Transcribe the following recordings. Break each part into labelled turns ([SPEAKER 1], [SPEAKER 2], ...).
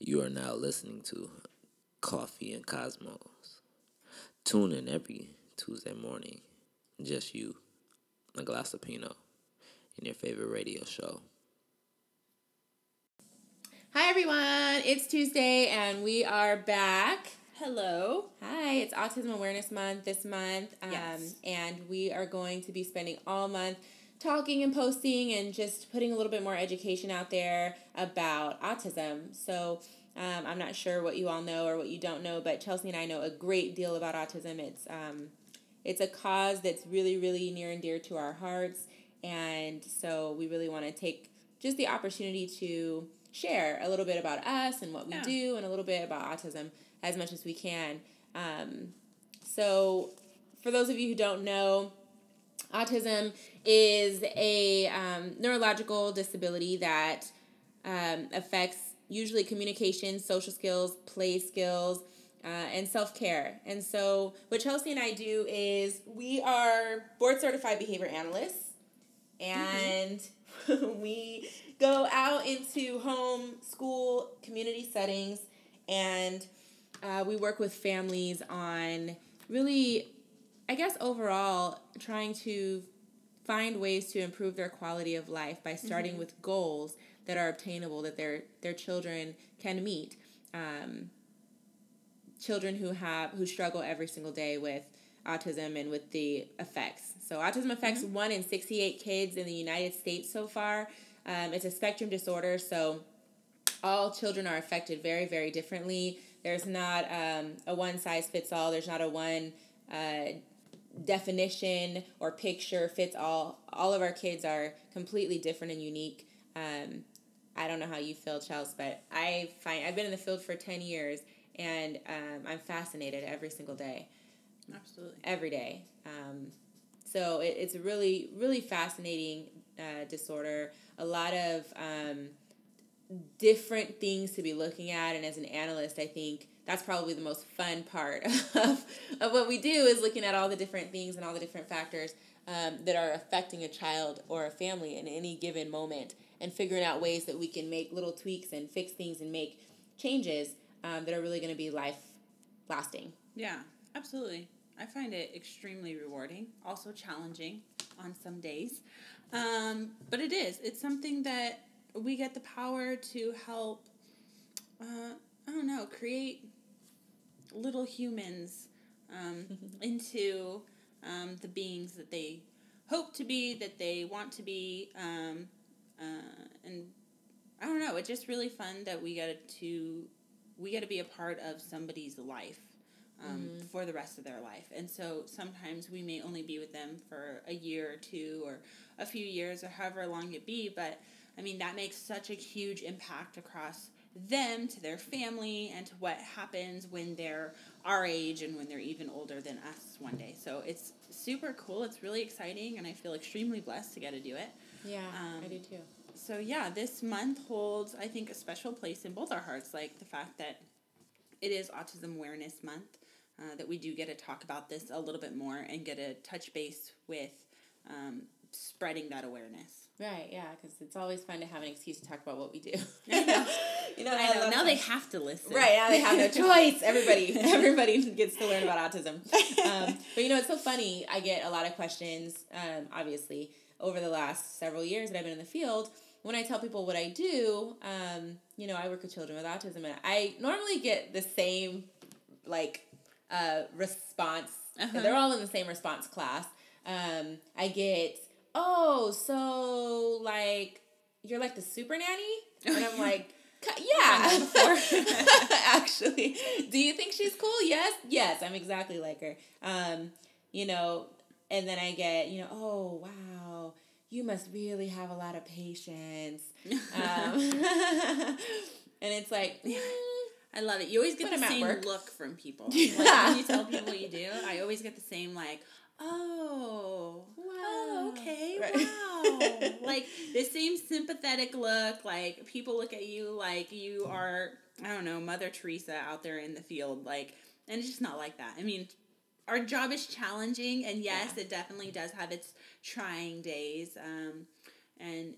[SPEAKER 1] You are now listening to Coffee and Cosmos. Tune in every Tuesday morning, just you, a glass of Pinot, in your favorite radio show.
[SPEAKER 2] Hi everyone, it's Tuesday and we are back.
[SPEAKER 3] Hello.
[SPEAKER 2] Hi, it's Autism Awareness Month this month. Um,
[SPEAKER 3] Yes.
[SPEAKER 2] And we are going to be spending all month talking and posting and just putting a little bit more education out there about autism. So um, I'm not sure what you all know or what you don't know, but Chelsea and I know a great deal about autism. It's um, it's a cause that's really, really near and dear to our hearts. And so we really want to take just the opportunity to share a little bit about us and what we
[SPEAKER 3] Yeah.
[SPEAKER 2] do and a little bit about autism as much as we can. Um, so, for those of you who don't know, autism is a um, neurological disability that um, affects usually communication, social skills, play skills, uh, and self care. And so, what Chelsea and I do is we are board certified behavior analysts, and we go out into home, school, community settings, and uh, we work with families on really, I guess, overall, trying to find ways to improve their quality of life by starting with goals that are obtainable that their their children can meet. Um, children who have who struggle every single day with autism and with the effects. So autism affects one in sixty eight kids in the United States so far. Um, it's a spectrum disorder, so all children are affected very very differently. There's not um, a one size fits all. There's not a one uh, definition or picture fits all. All of our kids are completely different and unique. Um, I don't know how you feel, Chelsea, but I find I've been in the field for ten years, and um, I'm fascinated every single day,
[SPEAKER 3] Absolutely.
[SPEAKER 2] every day. Um, so it, it's a really, really fascinating uh, disorder. A lot of um, different things to be looking at, and as an analyst, I think that's probably the most fun part of, of what we do is looking at all the different things and all the different factors um, that are affecting a child or a family in any given moment and figuring out ways that we can make little tweaks and fix things and make changes um, that are really going to be life lasting.
[SPEAKER 3] Yeah, absolutely. I find it extremely rewarding, also challenging on some days. Um, but it is. It's something that we get the power to help, uh, I don't know, create little humans um, into um, the beings that they hope to be, that they want to be. Um, uh, and I don't know, it's just really fun that we get to we get to be a part of somebody's life um, for the rest of their life. And so sometimes we may only be with them for a year or two or a few years or however long it be. But I mean, that makes such a huge impact across them to their family and to what happens when they're our age and when they're even older than us one day. So it's super cool. It's really exciting. And I feel extremely blessed to get to do it.
[SPEAKER 2] Yeah,
[SPEAKER 3] Um,
[SPEAKER 2] I do too.
[SPEAKER 3] So yeah, this month holds I think a special place in both our hearts. Like the fact that it is Autism Awareness Month, uh, that we do get to talk about this a little bit more and get to touch base with um, spreading that awareness.
[SPEAKER 2] Right, yeah, because it's always fun to have an excuse to talk about what we do.
[SPEAKER 3] I know.
[SPEAKER 2] you know,
[SPEAKER 3] I know now they have to listen.
[SPEAKER 2] Right now they have no choice. Everybody, everybody gets to learn about autism. Um, but you know, it's so funny. I get a lot of questions. Um, obviously, over the last several years that I've been in the field, when I tell people what I do, um, you know, I work with children with autism, and I normally get the same like uh, response.
[SPEAKER 3] Uh-huh.
[SPEAKER 2] They're all in the same response class. Um, I get, oh, so like you're like the super nanny, and I'm like. Yeah, actually. Do you think she's cool? Yes, yes. I'm exactly like her. Um, you know, and then I get, you know, oh wow, you must really have a lot of patience. Um, and it's like, mm,
[SPEAKER 3] I love it. You always get the same look from people.
[SPEAKER 2] Yeah.
[SPEAKER 3] Like when you tell people what you do, I always get the same like, oh,
[SPEAKER 2] Wow.
[SPEAKER 3] oh, okay,
[SPEAKER 2] Right.
[SPEAKER 3] wow. like the same sympathetic look. Like people look at you like you are, I don't know, Mother Teresa out there in the field. Like, and it's just not like that. I mean, our job is challenging, and yes,
[SPEAKER 2] Yeah.
[SPEAKER 3] it definitely does have its trying days. Um, and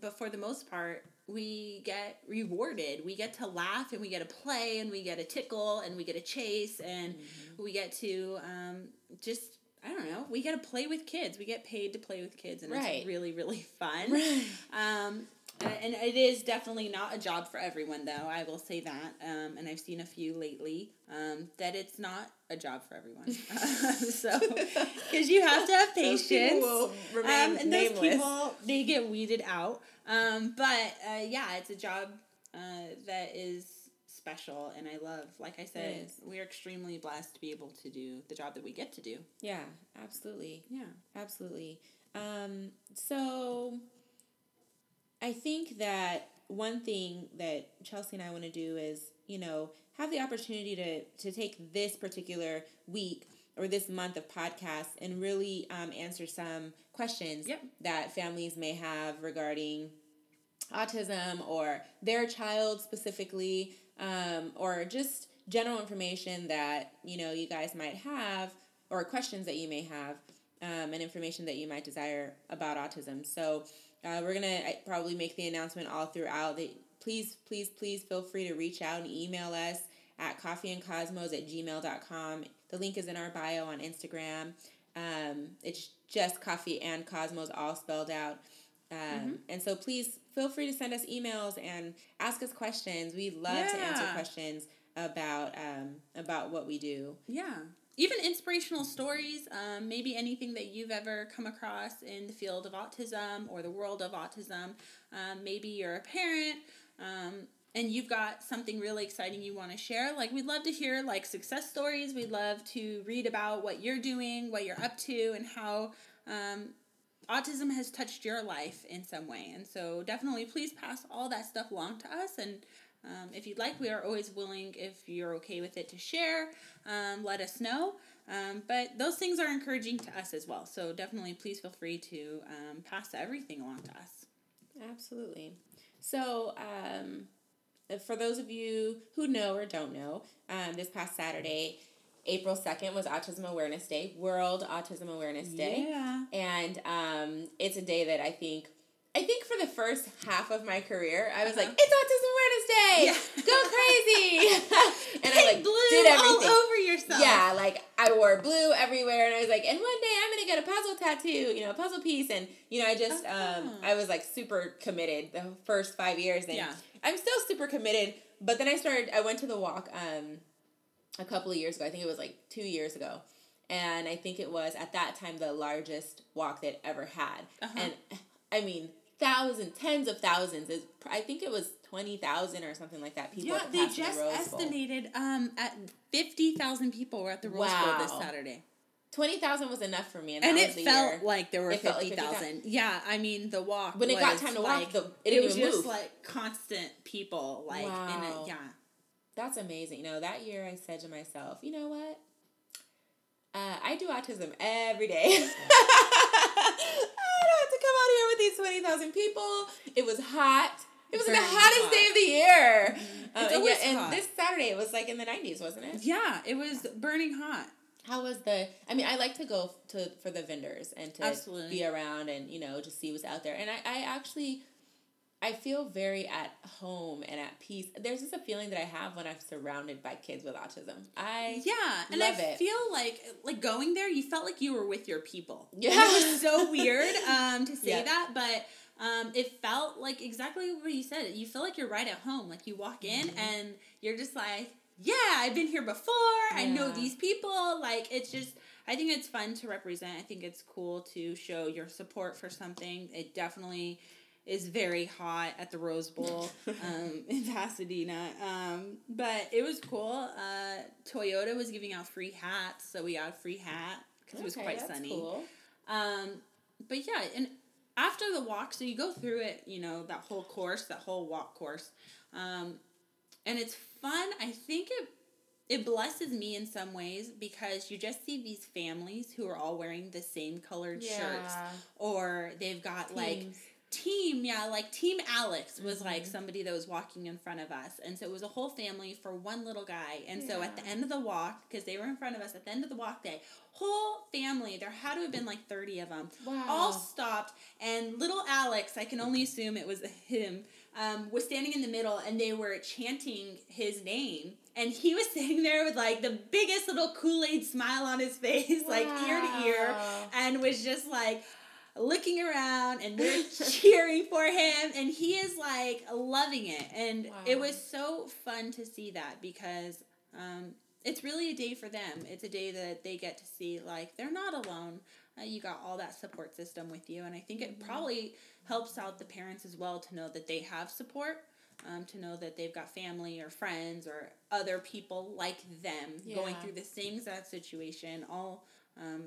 [SPEAKER 3] but for the most part, we get rewarded. We get to laugh and we get to play and we get to tickle and we get to chase and
[SPEAKER 2] Mm-hmm.
[SPEAKER 3] we get to um, just I don't know. We get to play with kids. We get paid to play with kids and
[SPEAKER 2] Right.
[SPEAKER 3] it's really really fun.
[SPEAKER 2] Right.
[SPEAKER 3] Um, and it is definitely not a job for everyone, though. I will say that. Um, and I've seen a few lately um, that it's not a job for everyone. so, because you have to have patience. Um, and those people, they get weeded out. Um, but uh, yeah, it's a job uh, that is special and I love. Like I said, we're extremely blessed to be able to do the job that we get to do.
[SPEAKER 2] Yeah, absolutely.
[SPEAKER 3] Yeah.
[SPEAKER 2] Absolutely. Um, so I think that one thing that Chelsea and I want to do is, you know, have the opportunity to to take this particular week or this month of podcasts and really um, answer some questions
[SPEAKER 3] Yep.
[SPEAKER 2] that families may have regarding autism or their child specifically, um, or just general information that you know you guys might have, or questions that you may have, um, and information that you might desire about autism. So uh, we're gonna probably make the announcement all throughout. That please, please, please feel free to reach out and email us at coffeeandcosmos at gmail.com. The link is in our bio on Instagram. Um, it's just coffee and cosmos all spelled out. Um, And so please feel free to send us emails and ask us questions. We love to answer questions about um, about what we do.
[SPEAKER 3] Yeah. Even inspirational stories, um, maybe anything that you've ever come across in the field of autism or the world of autism. Um, maybe you're a parent um, and you've got something really exciting you want to share. Like, we'd love to hear like success stories. We'd love to read about what you're doing, what you're up to, and how um, autism has touched your life in some way. And so, definitely, please pass all that stuff along to us. And um, if you'd like, we are always willing, if you're okay with it, to share. Um, let us know. Um, but those things are encouraging to us as well. So, definitely, please feel free to um, pass everything along to us.
[SPEAKER 2] Absolutely. So, um, for those of you who know or don't know, um, this past Saturday, April 2nd, was Autism Awareness Day, World Autism Awareness Day.
[SPEAKER 3] Yeah.
[SPEAKER 2] And um, it's a day that I think. I think for the first half of my career, I was like,
[SPEAKER 3] Uh-huh.
[SPEAKER 2] "It's Autism Awareness Day,
[SPEAKER 3] Yeah.
[SPEAKER 2] go crazy!" and I like
[SPEAKER 3] blue
[SPEAKER 2] did everything.
[SPEAKER 3] all over yourself.
[SPEAKER 2] Yeah, like I wore blue everywhere, and I was like, and one day I'm gonna get a puzzle tattoo, you know, a puzzle piece, and you know, I just, um,
[SPEAKER 3] Uh-huh.
[SPEAKER 2] I was like super committed the first five years, and
[SPEAKER 3] Yeah.
[SPEAKER 2] I'm still super committed. But then I started, I went to the walk, um, a couple of years ago. I think it was like two years ago, and I think it was at that time the largest walk they'd ever had,
[SPEAKER 3] Uh-huh.
[SPEAKER 2] and I mean. Thousands, tens of thousands. Is I think it was twenty thousand or something like that. People
[SPEAKER 3] Yeah,
[SPEAKER 2] at
[SPEAKER 3] they just
[SPEAKER 2] Bowl.
[SPEAKER 3] estimated um, at 50,000 people were at the Rose Bowl this
[SPEAKER 2] Wow.
[SPEAKER 3] Saturday.
[SPEAKER 2] Twenty thousand was enough for me, and,
[SPEAKER 3] And
[SPEAKER 2] that
[SPEAKER 3] it
[SPEAKER 2] was the
[SPEAKER 3] felt
[SPEAKER 2] year.
[SPEAKER 3] like there were
[SPEAKER 2] It felt like
[SPEAKER 3] 50,000. yeah, I mean, the walk.
[SPEAKER 2] when it got time to
[SPEAKER 3] like,
[SPEAKER 2] walk, the,
[SPEAKER 3] it,
[SPEAKER 2] it
[SPEAKER 3] was just
[SPEAKER 2] move.
[SPEAKER 3] like constant people. Like, in
[SPEAKER 2] Wow.
[SPEAKER 3] it, yeah.
[SPEAKER 2] That's amazing. You know, that year I said to myself, you know what? Uh, I do autism every day. I don't have to come out here with these twenty thousand people. It was hot. It was like the hottest
[SPEAKER 3] hot.
[SPEAKER 2] day of the year. Uh, and,
[SPEAKER 3] always
[SPEAKER 2] yeah, and
[SPEAKER 3] hot.
[SPEAKER 2] this Saturday it was like in the nineties, wasn't it?
[SPEAKER 3] Yeah, it was burning hot.
[SPEAKER 2] How was the? I mean, I like to go to for the vendors and to
[SPEAKER 3] Absolutely.
[SPEAKER 2] be around and you know just see what's out there. And I, I actually, I feel very at home and at peace. There's just a feeling that I have when I'm surrounded by kids with autism. I
[SPEAKER 3] Yeah, and I
[SPEAKER 2] it.
[SPEAKER 3] feel like like going there, you felt like you were with your people.
[SPEAKER 2] Yeah.
[SPEAKER 3] And it was so weird um, to say
[SPEAKER 2] Yeah.
[SPEAKER 3] that, but um, it felt like exactly what you said. You feel like you're right at home. Like you walk in
[SPEAKER 2] Mm-hmm.
[SPEAKER 3] and you're just like, yeah, I've been here before. I know these people. Like it's just. I think it's fun to represent. I think it's cool to show your support for something. It definitely is very hot at the Rose Bowl um, in Pasadena. Um, but it was cool. Uh, Toyota was giving out free hats, so we got a free hat because it was quite sunny.
[SPEAKER 2] Cool.
[SPEAKER 3] Um, but yeah, and after the walk, so you go through it, you know, that whole course, that whole walk course, um, and it's fun. I think it it blesses me in some ways because you just see these families who are all wearing the same colored shirts, or they've got like. Team yeah like team alex was like
[SPEAKER 2] Mhm.
[SPEAKER 3] somebody that was walking in front of us and so it was a whole family for one little guy and so at the end of the walk because they were in front of us at the end of the walk day whole family there had to have been like 30 of them
[SPEAKER 2] Wow.
[SPEAKER 3] all stopped and little alex i can only assume it was him um, was standing in the middle and they were chanting his name. And he was sitting there with like the biggest little Kool Aid smile on his face, like ear to ear, and was just like looking around and they're cheering for him. And he is like loving it. And it was so fun to see that because um, it's really a day for them. It's a day that they get to see like they're not alone. Uh, you got all that support system with you, and I think it probably helps out the parents as well to know that they have support. Um, to know that they've got family or friends or other people like them going through the same exact situation, all um,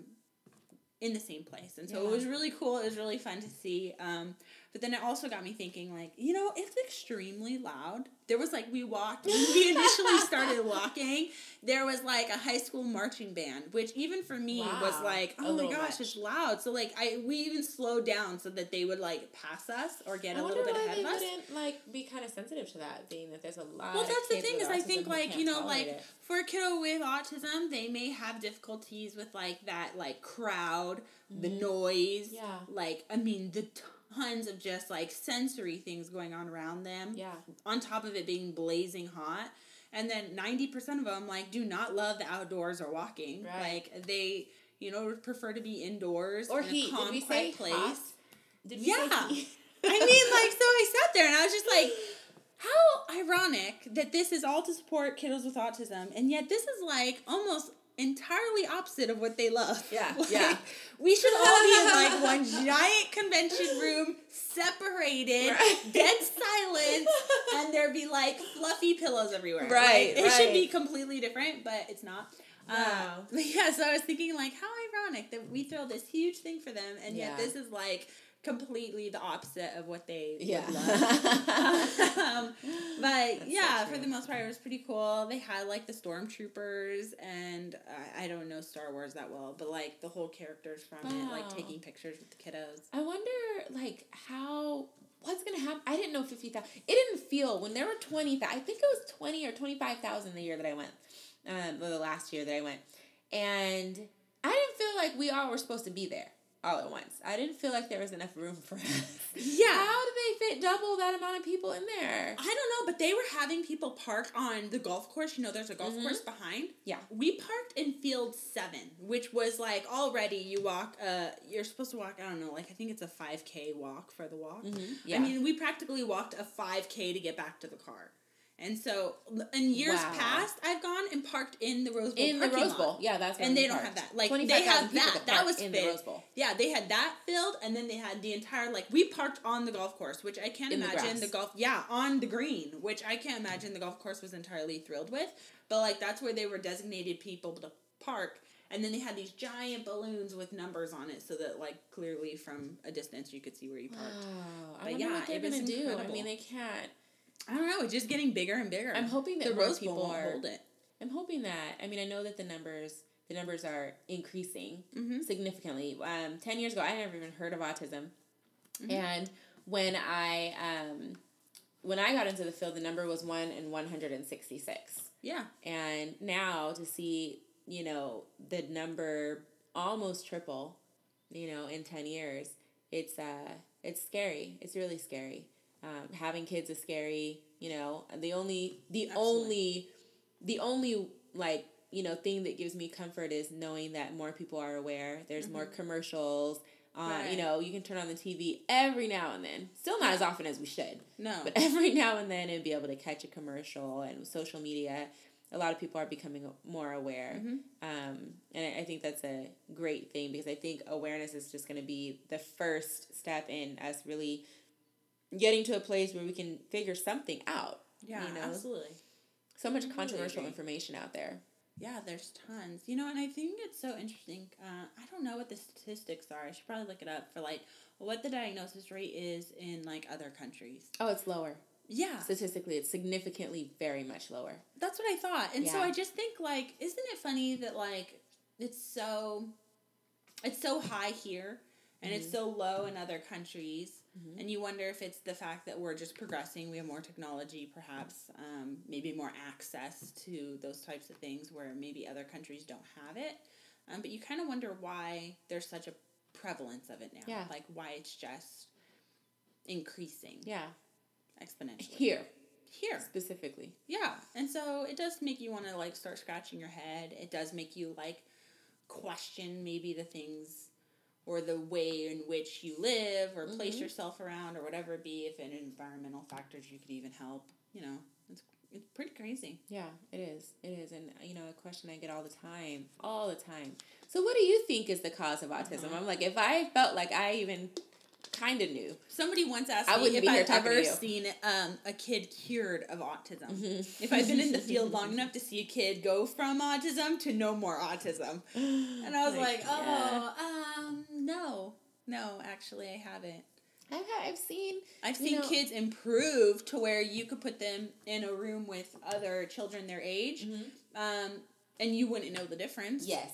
[SPEAKER 3] in the same place. And so
[SPEAKER 2] Yeah.
[SPEAKER 3] it was really cool. It was really fun to see. Um, but then it also got me thinking, like, you know, it's extremely loud. There was like, we walked, we initially started walking, there was like a high school marching band, which even for me was
[SPEAKER 2] Wow.
[SPEAKER 3] like,
[SPEAKER 2] A
[SPEAKER 3] oh my gosh,
[SPEAKER 2] much.
[SPEAKER 3] it's loud. So like, I we even slowed down so that they would like pass us or get
[SPEAKER 2] I
[SPEAKER 3] a little bit
[SPEAKER 2] why
[SPEAKER 3] ahead
[SPEAKER 2] they
[SPEAKER 3] of us.
[SPEAKER 2] wouldn't like be kind of sensitive to that, being that there's a lot.
[SPEAKER 3] Well,
[SPEAKER 2] of
[SPEAKER 3] that's the thing is, I think like you know, like
[SPEAKER 2] it.
[SPEAKER 3] for a kiddo with autism, they may have difficulties with like that, like crowd, the noise.
[SPEAKER 2] Mm-hmm. Yeah.
[SPEAKER 3] Like I mean, the tons of just like sensory things going on around them.
[SPEAKER 2] Yeah.
[SPEAKER 3] On top of it being blazing hot, and then ninety percent of them like do not love the outdoors or walking.
[SPEAKER 2] Right.
[SPEAKER 3] Like they, you know, prefer to be indoors
[SPEAKER 2] Or
[SPEAKER 3] in
[SPEAKER 2] heat.
[SPEAKER 3] a calm,
[SPEAKER 2] Did we say
[SPEAKER 3] place.
[SPEAKER 2] hot? Did we
[SPEAKER 3] Yeah.
[SPEAKER 2] say heat?
[SPEAKER 3] I mean, like, so I sat there and I was just like, how ironic that this is all to support kiddos with autism, and yet this is like almost entirely opposite of what they love.
[SPEAKER 2] Yeah,
[SPEAKER 3] Like,
[SPEAKER 2] yeah.
[SPEAKER 3] We should all be in like one giant convention room, separated,
[SPEAKER 2] Right.
[SPEAKER 3] dead silence, and there'd be like fluffy pillows everywhere. Like,
[SPEAKER 2] Right,
[SPEAKER 3] it should be completely different, but it's not.
[SPEAKER 2] Wow.
[SPEAKER 3] but um, yeah, so I was thinking like how ironic that we throw this huge thing for them, and yet this is like completely the opposite of what they would love. um, but
[SPEAKER 2] so
[SPEAKER 3] yeah, for the most part, it was pretty cool. They had like the stormtroopers, and uh, I don't know Star Wars that well, but like the whole characters from it, like taking pictures with the kiddos.
[SPEAKER 2] I wonder, like, how what's gonna happen? I didn't know fifty thousand. It didn't feel when there were twenty. I think it was twenty or twenty five thousand the year that I went, um, the last year that I went, and I didn't feel like we all were supposed to be there all at once. I didn't feel like there was enough room for us.
[SPEAKER 3] Yeah.
[SPEAKER 2] How did they fit double that amount of people in there?
[SPEAKER 3] I don't know, but they were having people park on the golf course. You know, there's a golf
[SPEAKER 2] Mhm.
[SPEAKER 3] course behind.
[SPEAKER 2] Yeah.
[SPEAKER 3] We parked in field seven, which was like already you walk. Uh, you're supposed to walk. I don't know, like I think it's a five k walk for the walk.
[SPEAKER 2] Yeah.
[SPEAKER 3] I mean, we practically walked a five k to get back to the car. And so, in years
[SPEAKER 2] Wow.
[SPEAKER 3] past, I've gone and parked in the Rose Bowl
[SPEAKER 2] in the Rose
[SPEAKER 3] lot.
[SPEAKER 2] Bowl, yeah, that's
[SPEAKER 3] And they don't have that. Like, they have that. That was
[SPEAKER 2] in the. Rose Bowl.
[SPEAKER 3] Yeah, they had that filled, and then they had the entire like we parked on the golf course, which I can't
[SPEAKER 2] In
[SPEAKER 3] imagine
[SPEAKER 2] grass.
[SPEAKER 3] the, golf. Yeah, on the green, which I can't imagine the golf course was entirely thrilled with. But like that's where they were designated people to park, and then they had these giant balloons with numbers on it, so that like clearly from a distance you could see where you parked.
[SPEAKER 2] Wow. I
[SPEAKER 3] But
[SPEAKER 2] wonder
[SPEAKER 3] yeah,
[SPEAKER 2] what they're
[SPEAKER 3] it was
[SPEAKER 2] gonna do. I mean, they can't.
[SPEAKER 3] I don't know, it's just getting bigger and bigger.
[SPEAKER 2] I'm hoping that
[SPEAKER 3] the
[SPEAKER 2] more
[SPEAKER 3] Rose Bowl
[SPEAKER 2] people are-
[SPEAKER 3] hold it.
[SPEAKER 2] I'm hoping that. I mean, I know that the numbers the numbers are increasing
[SPEAKER 3] Mhm.
[SPEAKER 2] significantly. Um, Ten years ago, I never even heard of autism,
[SPEAKER 3] Mhm.
[SPEAKER 2] and when I um, when I got into the field, the number was one in one hundred and sixty six.
[SPEAKER 3] Yeah,
[SPEAKER 2] And now to see, you know, the number almost triple, you know, in 10 years, it's uh it's scary. It's really scary. Um, having kids is scary, you know. The only the only the only like, you know, thing that gives me comfort is knowing that more people are aware. There's more commercials. Uh,
[SPEAKER 3] Mm-hmm. Right.
[SPEAKER 2] You know, you can turn on the TV every now and then. Still not as often as we should.
[SPEAKER 3] no,
[SPEAKER 2] But every now and then, and be able to catch a commercial and social media, a lot of people are becoming more aware.
[SPEAKER 3] Mhm.
[SPEAKER 2] Um, and I, I think that's a great thing because I think awareness is just going to be the first step in us really getting to a place where we can figure something out.
[SPEAKER 3] yeah,
[SPEAKER 2] you know?
[SPEAKER 3] absolutely.
[SPEAKER 2] So much controversial information out there.
[SPEAKER 3] Yeah, there's tons. You know, and I think it's so interesting. Uh, I don't know what the statistics are. I should probably look it up for like what the diagnosis rate is in like other countries.
[SPEAKER 2] Oh, it's lower.
[SPEAKER 3] Yeah,
[SPEAKER 2] Statistically, it's significantly very much lower.
[SPEAKER 3] that's what I thought. And so I just think like, isn't it funny that like it's so, it's so high here and
[SPEAKER 2] Mm-hmm.
[SPEAKER 3] it's so low in other countries. And you wonder if it's the fact that we're just progressing. We have more technology, perhaps, um, maybe more access to those types of things where maybe other countries don't have it. Um, but you kind of wonder why there's such a prevalence of it now.
[SPEAKER 2] Yeah.
[SPEAKER 3] Like why it's just increasing.
[SPEAKER 2] Yeah.
[SPEAKER 3] exponentially.
[SPEAKER 2] Here,
[SPEAKER 3] Here.
[SPEAKER 2] specifically.
[SPEAKER 3] Yeah. And so it does make you want to like start scratching your head. It does make you like question maybe the things or the way in which you live or place
[SPEAKER 2] Mhm.
[SPEAKER 3] yourself around or whatever it be if in environmental factors you could even help. You know, it's it's pretty crazy.
[SPEAKER 2] Yeah, it is. It is. And, you know, a question I get all the time, all the time. So, what do you think is the cause of autism?
[SPEAKER 3] Uh-huh.
[SPEAKER 2] I'm like, if I felt like I even kind of knew.
[SPEAKER 3] Somebody once asked
[SPEAKER 2] I
[SPEAKER 3] me if I've ever seen um, a kid cured of autism.
[SPEAKER 2] Mm-hmm.
[SPEAKER 3] If I've been in the field long enough to see a kid go from autism to no more autism. And I was like,
[SPEAKER 2] yeah.
[SPEAKER 3] oh, um, no. No, actually, I haven't.
[SPEAKER 2] I've, I've seen.
[SPEAKER 3] I've seen
[SPEAKER 2] know-
[SPEAKER 3] kids improve to where you could put them in a room with other children their age, um, and you wouldn't know the difference.
[SPEAKER 2] Yes.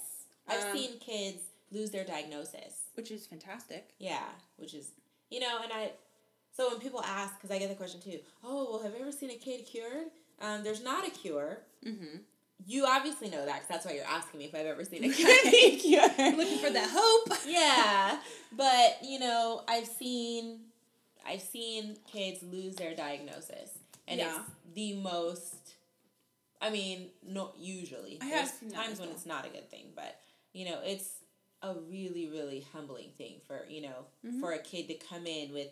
[SPEAKER 2] I've
[SPEAKER 3] Um,
[SPEAKER 2] seen kids lose their diagnosis.
[SPEAKER 3] Which is fantastic.
[SPEAKER 2] Yeah, which is, you know, and I, so when people ask, because I get the question too, oh, well, have you ever seen a kid cured? Um, there's not a cure.
[SPEAKER 3] Mm-hmm.
[SPEAKER 2] You obviously know that because that's why you're asking me if I've ever seen a kid cured.
[SPEAKER 3] Looking for that hope.
[SPEAKER 2] yeah, but you know, I've seen, I've seen kids lose their diagnosis, and
[SPEAKER 3] Yeah.
[SPEAKER 2] it's the most. I mean, not usually.
[SPEAKER 3] I have
[SPEAKER 2] There's times when
[SPEAKER 3] well.
[SPEAKER 2] it's not a good thing, but you know, it's a really, really humbling thing for you know
[SPEAKER 3] Mhm.
[SPEAKER 2] for a kid to come in with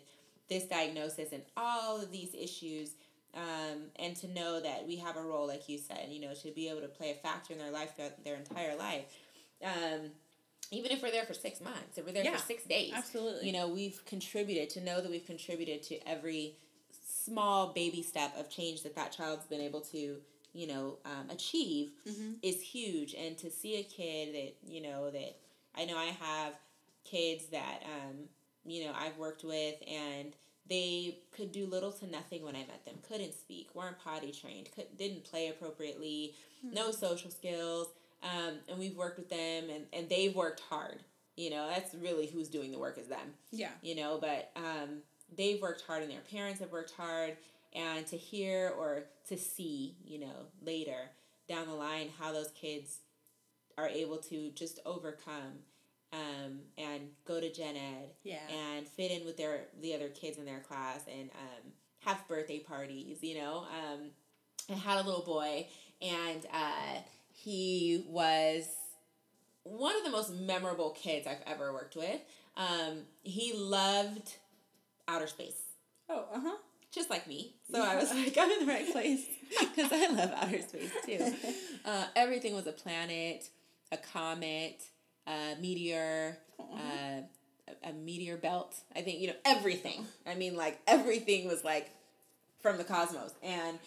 [SPEAKER 2] this diagnosis and all of these issues. Um, and to know that we have a role, like you said, you know, to be able to play a factor in their life throughout their entire life. Um, even if we're there for six months, if we're there
[SPEAKER 3] Yeah,
[SPEAKER 2] for six days,
[SPEAKER 3] Absolutely.
[SPEAKER 2] you know, we've contributed to know that we've contributed to every small baby step of change that that child's been able to, you know, um, achieve
[SPEAKER 3] Mhm.
[SPEAKER 2] is huge. And to see a kid that, you know, that I know I have kids that, um, you know, I've worked with and they could do little to nothing when I met them, couldn't speak, weren't potty trained, could, didn't play appropriately, no social skills. Um, and we've worked with them and, and they've worked hard. You know, that's really who's doing the work is them
[SPEAKER 3] Yeah.
[SPEAKER 2] you know but um, they've worked hard and their parents have worked hard and to hear or to see you know later down the line how those kids are able to just overcome um, and go to gen ed
[SPEAKER 3] Yeah.
[SPEAKER 2] and fit in with their the other kids in their class and um, have birthday parties you know? Um, i had a little boy and uh, he was one of the most memorable kids i've ever worked with. Um, he loved outer space.
[SPEAKER 3] Oh, uh huh.
[SPEAKER 2] just like me. So i was like i'm in the right place. Because i love outer space too. Uh, everything was a planet a comet a meteor uh, a, a meteor belt. I think you know everything. I mean like everything was like from the cosmos. And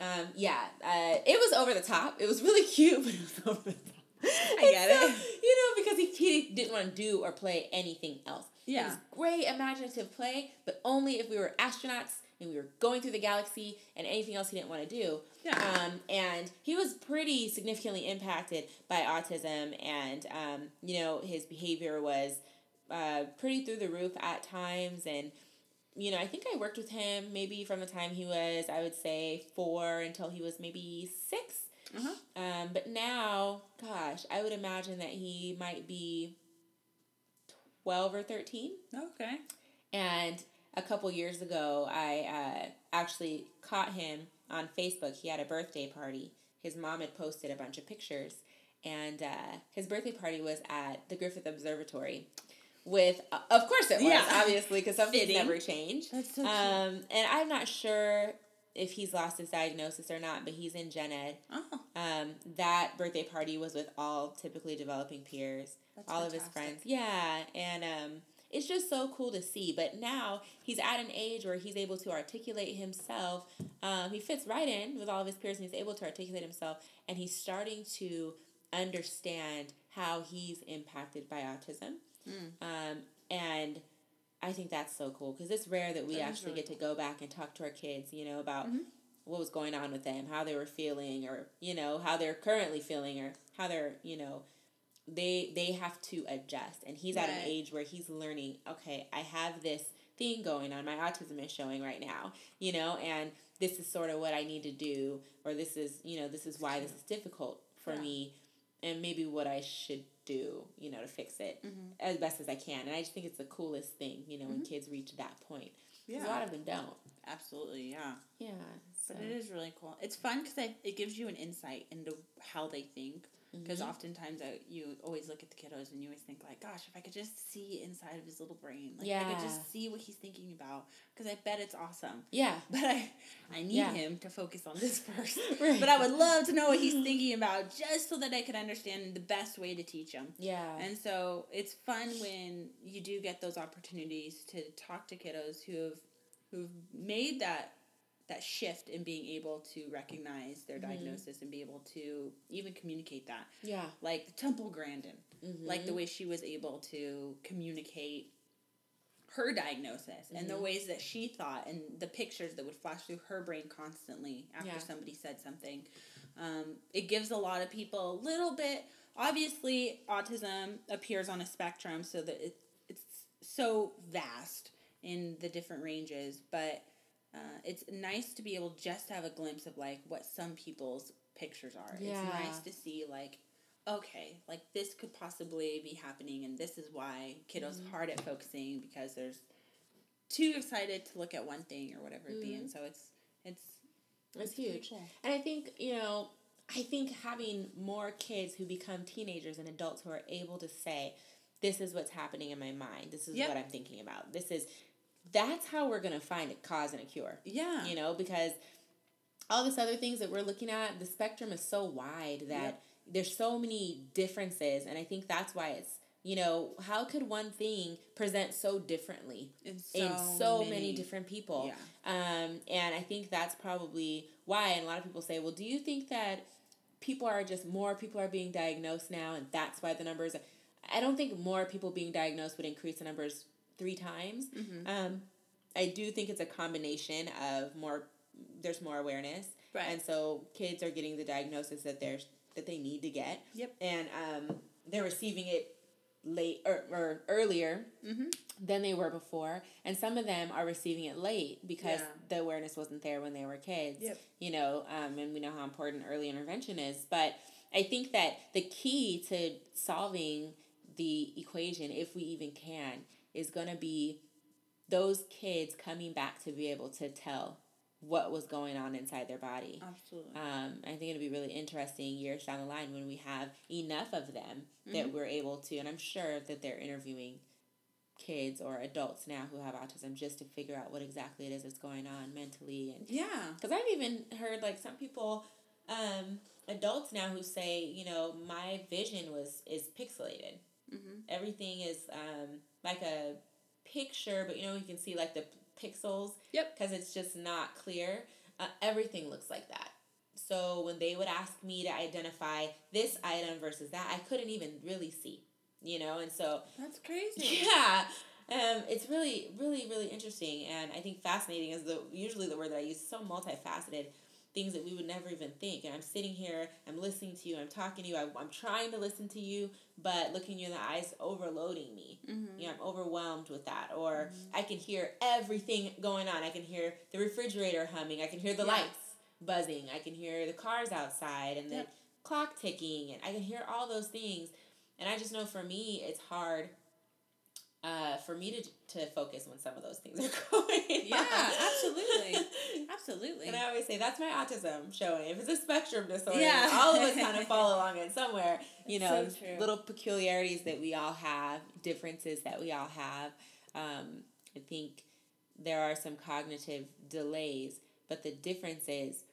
[SPEAKER 2] um, yeah uh, it was over the top. It was really cute but it was over the top.
[SPEAKER 3] I get
[SPEAKER 2] so,
[SPEAKER 3] it.
[SPEAKER 2] you know because he, he didn't want to do or play anything else.
[SPEAKER 3] Yeah.
[SPEAKER 2] it was great imaginative play but only if we were astronauts and we were going through the galaxy and anything else he didn't want to do
[SPEAKER 3] Yeah.
[SPEAKER 2] um, and he was pretty significantly impacted by autism, and um, you know his behavior was uh, pretty through the roof at times. And you know, I think I worked with him maybe from the time he was, I would say, four until he was maybe 6
[SPEAKER 3] Uh-huh.
[SPEAKER 2] Um, but now, gosh, I would imagine that he might be twelve or thirteen.
[SPEAKER 3] Okay.
[SPEAKER 2] And a couple years ago, I uh, actually caught him on Facebook. He had a birthday party. His mom had posted a bunch of pictures, and uh, his birthday party was at the Griffith Observatory. With, uh, of course, it was
[SPEAKER 3] Yeah.
[SPEAKER 2] obviously because something's
[SPEAKER 3] Fitting.
[SPEAKER 2] never changed.
[SPEAKER 3] That's so cute.
[SPEAKER 2] Um, and I'm not sure if he's lost his diagnosis or not, but he's in gen ed.
[SPEAKER 3] oh,
[SPEAKER 2] Um, that birthday party was with all typically developing peers
[SPEAKER 3] that's
[SPEAKER 2] all of his friends. Yeah, and um, it's just so cool to see. But now he's at an age where he's able to articulate himself. Um, he fits right in with all of his peers, and he's able to articulate himself. And he's starting to understand how he's impacted by autism.
[SPEAKER 3] Mm.
[SPEAKER 2] Um, and I think that's so cool because it's rare that we
[SPEAKER 3] That
[SPEAKER 2] actually
[SPEAKER 3] really
[SPEAKER 2] get to go back and talk to our kids, you know, about
[SPEAKER 3] Mhm.
[SPEAKER 2] what was going on with them, how they were feeling, or you know how they're currently feeling, or how they're you know they they have to adjust. And he's at an age where he's learning. Okay, I have this thing going on. My autism is showing right now, you know, and this is sort of what I need to do, or this is you know this is why this is difficult for
[SPEAKER 3] Yeah.
[SPEAKER 2] me, and maybe what I should do, you know, to fix it
[SPEAKER 3] Mhm.
[SPEAKER 2] as best as I can. And I just think it's the coolest thing, you know, when
[SPEAKER 3] Mm-hmm.
[SPEAKER 2] kids reach that point. 'Cause A lot of them don't.
[SPEAKER 3] Absolutely, yeah.
[SPEAKER 2] Yeah.
[SPEAKER 3] But it is really cool. It's fun because it gives you an insight into how they think. Because
[SPEAKER 2] Mhm.
[SPEAKER 3] oftentimes I, you always look at the kiddos and you always think like, gosh, if I could just see inside of his little brain, like if I could just see what he's thinking about, because I bet it's awesome.
[SPEAKER 2] Yeah.
[SPEAKER 3] But I, I need
[SPEAKER 2] Yeah.
[SPEAKER 3] him to focus on this first.
[SPEAKER 2] Right.
[SPEAKER 3] But I would love to know what he's thinking about, just so that I could understand the best way to teach him.
[SPEAKER 2] Yeah.
[SPEAKER 3] And so it's fun when you do get those opportunities to talk to kiddos who have who've made that that shift in being able to recognize their
[SPEAKER 2] Mhm.
[SPEAKER 3] diagnosis and be able to even communicate that.
[SPEAKER 2] yeah.
[SPEAKER 3] Like Temple Grandin,
[SPEAKER 2] Mhm.
[SPEAKER 3] like the way she was able to communicate her diagnosis and the
[SPEAKER 2] Mhm.
[SPEAKER 3] ways that she thought and the pictures that would flash through her brain constantly after
[SPEAKER 2] Yeah.
[SPEAKER 3] somebody said something. Um, it gives a lot of people a little bit. Obviously, autism appears on a spectrum, so that it, it's so vast in the different ranges. But uh, it's nice to be able just to have a glimpse of like what some people's pictures are.
[SPEAKER 2] Yeah.
[SPEAKER 3] It's nice to see like okay, like this could possibly be happening, and this is why kiddos
[SPEAKER 2] Mhm.
[SPEAKER 3] hard at focusing because there's too excited to look at one thing or whatever it be, and so it's it's
[SPEAKER 2] It's
[SPEAKER 3] pretty
[SPEAKER 2] huge.
[SPEAKER 3] cool.
[SPEAKER 2] And I think, you know, I think having more kids who become teenagers and adults who are able to say, this is what's happening in my mind. This is
[SPEAKER 3] Yep.
[SPEAKER 2] what I'm thinking about. This is, that's how we're going to find a cause and a cure.
[SPEAKER 3] Yeah,
[SPEAKER 2] You know, because all this other things that we're looking at, the spectrum is so wide that
[SPEAKER 3] Yep.
[SPEAKER 2] there's so many differences. And I think that's why it's, you know, how could one thing present so differently
[SPEAKER 3] in so,
[SPEAKER 2] in so many, different people?
[SPEAKER 3] Yeah.
[SPEAKER 2] Um, and I think that's probably why. And a lot of people say, well, do you think that people are just more people are being diagnosed now, and that's why the numbers? I don't think more people being diagnosed would increase the numbers three times.
[SPEAKER 3] Mhm.
[SPEAKER 2] Um, I do think it's a combination of more. There's more awareness,
[SPEAKER 3] Right.
[SPEAKER 2] and so kids are getting the diagnosis that they're that they need to get.
[SPEAKER 3] Yep.
[SPEAKER 2] And um, they're receiving it late or, or earlier
[SPEAKER 3] Mhm.
[SPEAKER 2] than they were before, and some of them are receiving it late because
[SPEAKER 3] Yeah.
[SPEAKER 2] the awareness wasn't there when they were kids.
[SPEAKER 3] Yep.
[SPEAKER 2] You know, um, and we know how important early intervention is. But I think that the key to solving the equation, if we even can, is going to be those kids coming back to be able to tell what was going on inside their body.
[SPEAKER 3] Absolutely.
[SPEAKER 2] Um, I think it'll be really interesting years down the line when we have enough of them that we're able to, and I'm sure that they're interviewing kids or adults now who have autism just to figure out what exactly it is that's going on mentally and
[SPEAKER 3] yeah.
[SPEAKER 2] because I've even heard like some people, um, adults now who say, you know, my vision was is pixelated.
[SPEAKER 3] Mm-hmm.
[SPEAKER 2] Everything is um, like a picture, but you know you can see like the pixels.
[SPEAKER 3] Yep.
[SPEAKER 2] Because it's just not clear. Uh, everything looks like that. So when they would ask me to identify this item versus that, I couldn't even really see. You know, and so
[SPEAKER 3] That's crazy.
[SPEAKER 2] yeah. Um, it's really, really, really interesting, and I think fascinating is the usually the word that I use. So multifaceted, things that we would never even think. And I'm sitting here, I'm listening to you, I'm talking to you, I, I'm trying to listen to you, but looking you in the eyes overloading me.
[SPEAKER 3] Mm-hmm.
[SPEAKER 2] You know, I'm overwhelmed with that, or I can hear everything going on. I can hear the refrigerator humming. I can hear the
[SPEAKER 3] Yeah.
[SPEAKER 2] lights buzzing. I can hear the cars outside and the
[SPEAKER 3] Yep.
[SPEAKER 2] clock ticking, and I can hear all those things. And I just know for me, it's hard uh, for me to, to focus when some of those things are going
[SPEAKER 3] Yeah,
[SPEAKER 2] on.
[SPEAKER 3] absolutely. Absolutely.
[SPEAKER 2] And I always say that's my autism showing. If it's a spectrum disorder,
[SPEAKER 3] Yeah.
[SPEAKER 2] all of us kind of fall along in somewhere. You know,
[SPEAKER 3] so
[SPEAKER 2] little peculiarities that we all have, differences that we all have. Um, I think there are some cognitive delays, but the difference is,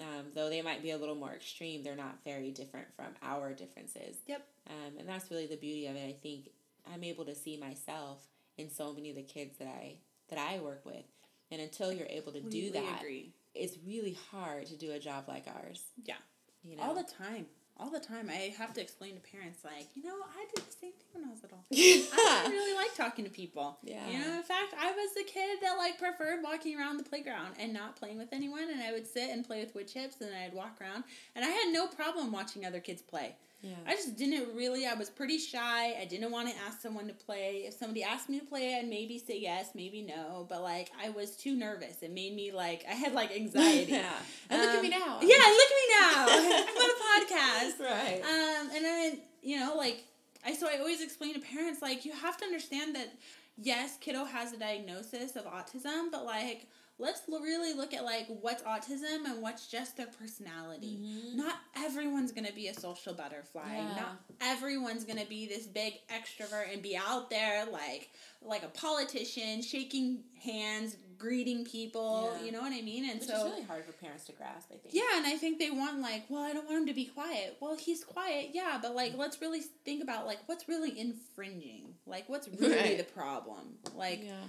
[SPEAKER 2] um, though they might be a little more extreme, they're not very different from our differences.
[SPEAKER 3] Yep.
[SPEAKER 2] Um, and that's really the beauty of it. I think I'm able to see myself in so many of the kids that I that I work with. And until you're able to do that,
[SPEAKER 3] agree.
[SPEAKER 2] it's really hard to do a job like ours.
[SPEAKER 3] Yeah.
[SPEAKER 2] You know,
[SPEAKER 3] All the time. All the time. I have to explain to parents, like, you know, I did the same thing when I was little. I didn't really like talking to people.
[SPEAKER 2] Yeah.
[SPEAKER 3] You know, in fact, I was the kid that like preferred walking around the playground and not playing with anyone. And I would sit and play with wood chips, and I'd walk around, and I had no problem watching other kids play.
[SPEAKER 2] yeah.
[SPEAKER 3] I just didn't really. I was pretty shy. I didn't want to ask someone to play. If somebody asked me to play, I'd maybe say yes, maybe no. But like, I was too nervous. It made me like I had like anxiety.
[SPEAKER 2] yeah. And look at me
[SPEAKER 3] Um,
[SPEAKER 2] now.
[SPEAKER 3] Yeah, look at me now. I'm on a podcast.
[SPEAKER 2] Right.
[SPEAKER 3] Um, and then you know, like I so I always explain to parents like you have to understand that yes, kiddo has a diagnosis of autism, but like let's l- really look at like what's autism and what's just their personality. Not everyone's gonna be a social butterfly.
[SPEAKER 2] Yeah.
[SPEAKER 3] Not everyone's gonna be this big extrovert and be out there like like a politician, shaking hands, greeting people.
[SPEAKER 2] Yeah.
[SPEAKER 3] You know what I mean? And
[SPEAKER 2] Which
[SPEAKER 3] so
[SPEAKER 2] it's really hard for parents to grasp, I think.
[SPEAKER 3] yeah, and I think they want like, well, I don't want him to be quiet. Well, he's quiet, yeah, but like, let's really think about like what's really infringing, like what's really
[SPEAKER 2] Right.
[SPEAKER 3] the problem, like,
[SPEAKER 2] Yeah.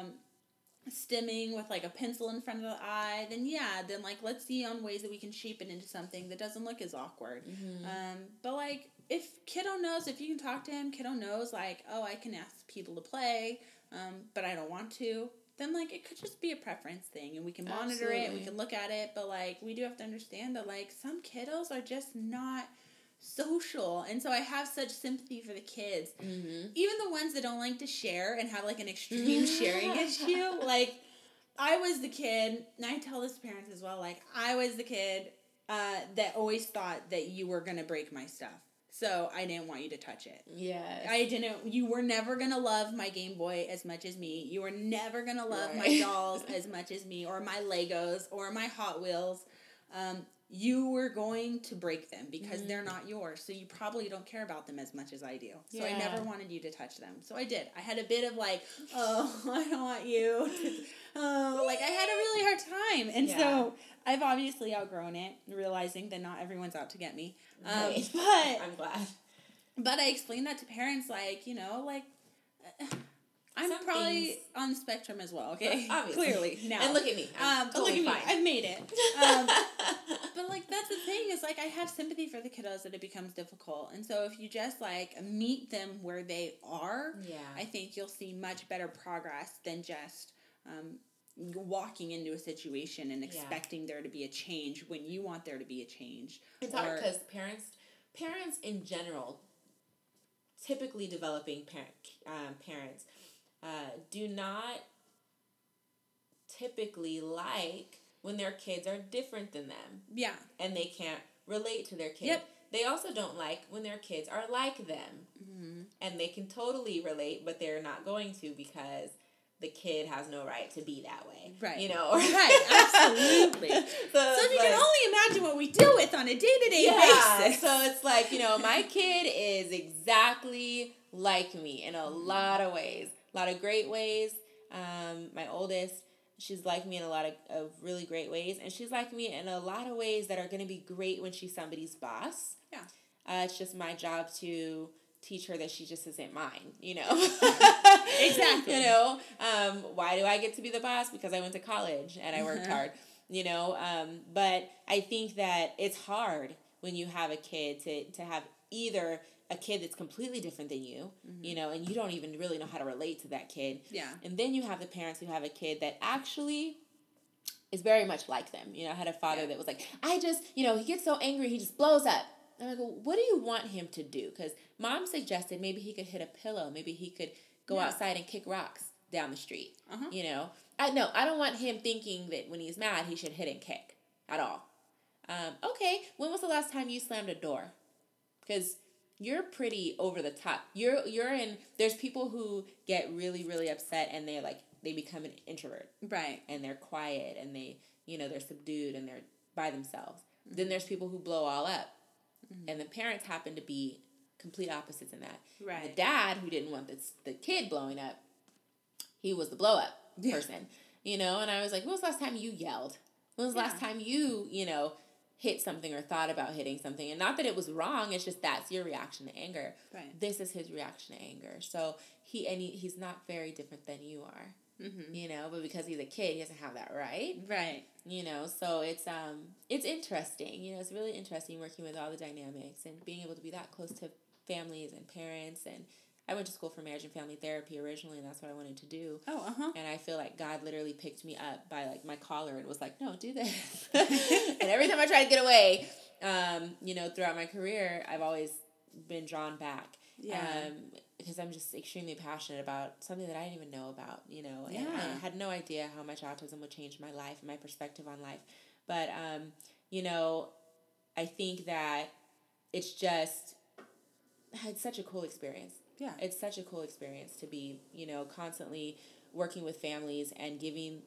[SPEAKER 3] um, stimming with like a pencil in front of the eye. Then yeah, then like let's see on ways that we can shape it into something that doesn't look as awkward.
[SPEAKER 2] Mm-hmm.
[SPEAKER 3] Um, but like, if kiddo knows, if you can talk to him, kiddo knows like, oh, I can ask people to play, um, but I don't want to. Then like it could just be a preference thing, and we can monitor it, and we can look at it. But like we do have to understand that like some kiddos are just not social, and so I have such sympathy for the kids,
[SPEAKER 2] Mm-hmm.
[SPEAKER 3] even the ones that don't like to share and have like an extreme sharing issue. Like I was the kid, and I tell this to parents as well. Like I was the kid uh, that always thought that you were gonna break my stuff, so I didn't want you to touch it.
[SPEAKER 2] Yeah.
[SPEAKER 3] I didn't. You were never gonna love my Game Boy as much as me. You were never gonna love my dolls as much as me, or my Legos, or my Hot Wheels. Um, you were going to break them because they're not yours. So you probably don't care about them as much as I do. So I never wanted you to touch them. So I did. I had a bit of like, oh, I don't want you. Oh, like I had a really hard time, and
[SPEAKER 2] Yeah.
[SPEAKER 3] so I've obviously outgrown it, realizing that not everyone's out to get me. Um,
[SPEAKER 2] Right.
[SPEAKER 3] but
[SPEAKER 2] I'm glad.
[SPEAKER 3] but I explained that to parents, like, you know, like, I'm
[SPEAKER 2] Some
[SPEAKER 3] probably
[SPEAKER 2] things-
[SPEAKER 3] on the spectrum as well, okay?
[SPEAKER 2] Obviously.
[SPEAKER 3] Clearly, now.
[SPEAKER 2] And look at me. I'm
[SPEAKER 3] um, but look
[SPEAKER 2] totally
[SPEAKER 3] at me,
[SPEAKER 2] fine.
[SPEAKER 3] I've made it. Um, but, like, that's the thing is, like, I have sympathy for the kiddos that it becomes difficult. And so if you just, like, meet them where they are,
[SPEAKER 2] yeah.
[SPEAKER 3] I think you'll see much better progress than just um, walking into a situation and
[SPEAKER 2] Yeah.
[SPEAKER 3] expecting there to be a change when you want there to be a change.
[SPEAKER 2] It's hard because parents, parents in general, typically developing parent um, parents, uh, do not typically like when their kids are different than them
[SPEAKER 3] Yeah.
[SPEAKER 2] and they can't relate to their kid.
[SPEAKER 3] Yep.
[SPEAKER 2] They also don't like when their kids are like them
[SPEAKER 3] Mm-hmm.
[SPEAKER 2] and they can totally relate, but they're not going to because the kid has no right to be that way.
[SPEAKER 3] Right.
[SPEAKER 2] You know?
[SPEAKER 3] Right, absolutely.
[SPEAKER 2] so
[SPEAKER 3] So you can only imagine what we deal with on a day to day basis.
[SPEAKER 2] so it's like, you know, my kid is exactly like me in a lot of ways. A lot of great ways. Um, my oldest, she's like me in a lot of, of really great ways. And she's like me in a lot of ways that are going to be great when she's somebody's boss.
[SPEAKER 3] Yeah.
[SPEAKER 2] Uh, it's just my job to teach her that she just isn't mine, you know?
[SPEAKER 3] Exactly.
[SPEAKER 2] You know, um, why do I get to be the boss? Because I went to college and I worked hard, you know? Um, but I think that it's hard when you have a kid to, to have either a kid that's completely different than you, you know, and you don't even really know how to relate to that kid.
[SPEAKER 3] Yeah.
[SPEAKER 2] And then you have the parents who have a kid that actually is very much like them. You know, I had a father
[SPEAKER 3] Yeah.
[SPEAKER 2] that was like, I just, you know, he gets so angry, he just blows up. And I go, what do you want him to do? Because mom suggested maybe he could hit a pillow, maybe he could go
[SPEAKER 3] Yeah.
[SPEAKER 2] outside and kick rocks down the street.
[SPEAKER 3] Uh-huh.
[SPEAKER 2] You know, I no, I don't want him thinking that when he's mad he should hit and kick at all. Um, okay, when was the last time you slammed a door? Because you're pretty over the top. You're you're in. There's people who get really really upset and they like they become an introvert
[SPEAKER 3] Right.
[SPEAKER 2] and they're quiet and they you know they're subdued and they're by themselves. Mm-hmm. Then there's people who blow all up, mm-hmm. and the parents happen to be complete opposites in that.
[SPEAKER 3] Right.
[SPEAKER 2] The dad who didn't want the the kid blowing up, he was the blow up
[SPEAKER 3] Yeah.
[SPEAKER 2] person, you know. And I was like, when was the last time you yelled? When was the last time you you know hit something or thought about hitting something? And not that it was wrong. It's just that's your reaction to anger.
[SPEAKER 3] Right.
[SPEAKER 2] This is his reaction to anger. So he and he, he's not very different than you are
[SPEAKER 3] Mm-hmm.
[SPEAKER 2] you know but because he's a kid he doesn't have that right
[SPEAKER 3] Right.
[SPEAKER 2] you know so it's um it's interesting you know it's really interesting working with all the dynamics and being able to be that close to families and parents and i went to school for marriage and family therapy originally and that's what i wanted to do
[SPEAKER 3] Oh, uh huh.
[SPEAKER 2] and i feel like god literally picked me up by like my collar and was like no do this and every time i try to get away um you know throughout my career i've always been drawn back
[SPEAKER 3] Yeah.
[SPEAKER 2] um, because I'm just extremely passionate about something that I didn't even know about, you know, and I
[SPEAKER 3] Yeah.
[SPEAKER 2] had no idea how much autism would change my life and my perspective on life. But, um, you know, I think that it's just, it's such a cool experience.
[SPEAKER 3] Yeah.
[SPEAKER 2] It's such a cool experience to be, you know, constantly working with families and giving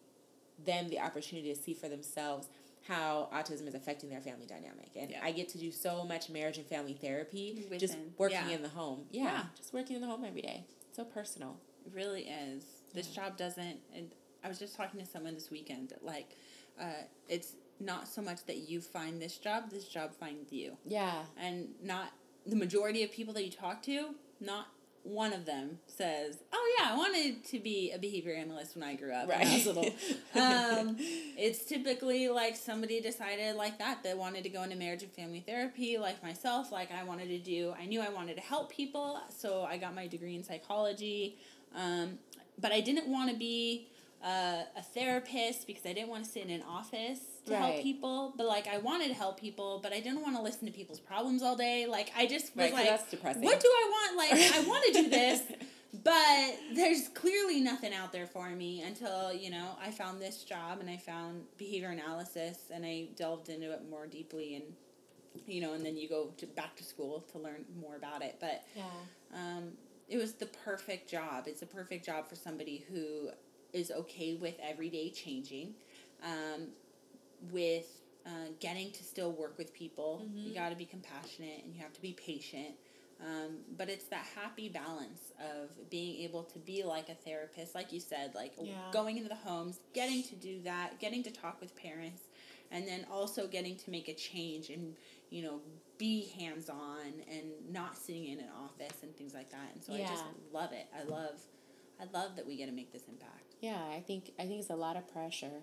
[SPEAKER 2] them the opportunity to see for themselves how autism is affecting their family dynamic. And
[SPEAKER 3] Yeah.
[SPEAKER 2] I get to do so much marriage and family therapy just working
[SPEAKER 3] yeah.
[SPEAKER 2] in the home. Yeah,
[SPEAKER 3] Yeah.
[SPEAKER 2] Just working in the home every day. So personal.
[SPEAKER 3] It really is. This job doesn't. And I was just talking to someone this weekend that like, uh, it's not so much that you find this job. This job finds you,
[SPEAKER 2] Yeah.
[SPEAKER 3] and not the majority of people that you talk to. Not one of them says, "Oh yeah, I wanted to be a behavior analyst when I grew up." when I was
[SPEAKER 2] Right.
[SPEAKER 3] little. um, it's typically like somebody decided like that they wanted to go into marriage and family therapy like myself like i wanted to do i knew i wanted to help people so i got my degree in psychology um, but i didn't want to be uh, a therapist because i didn't want to sit in an office to help people but like i wanted to help people but i didn't want to listen to people's problems all day. Like i just was
[SPEAKER 2] Right, 'cause
[SPEAKER 3] like
[SPEAKER 2] that's depressing.
[SPEAKER 3] what do i want? Like i want to do this. But there's clearly nothing out there for me until you know i found this job and i found behavior analysis and i delved into it more deeply and you know and then you go to back to school to learn more about it. But
[SPEAKER 2] Yeah.
[SPEAKER 3] um, it was the perfect job. It's a perfect job for somebody who is okay with everyday changing. Um, with uh, getting to still work with people you got to be compassionate and you have to be patient um, but it's that happy balance of being able to be like a therapist, like you said, like
[SPEAKER 2] Yeah.
[SPEAKER 3] going into the homes, getting to do that, getting to talk with parents, and then also getting to make a change and, you know, be hands on and not sitting in an office and things like that. And so I just love it. I love, I love that we get to make this impact.
[SPEAKER 2] Yeah, I think I think it's a lot of pressure.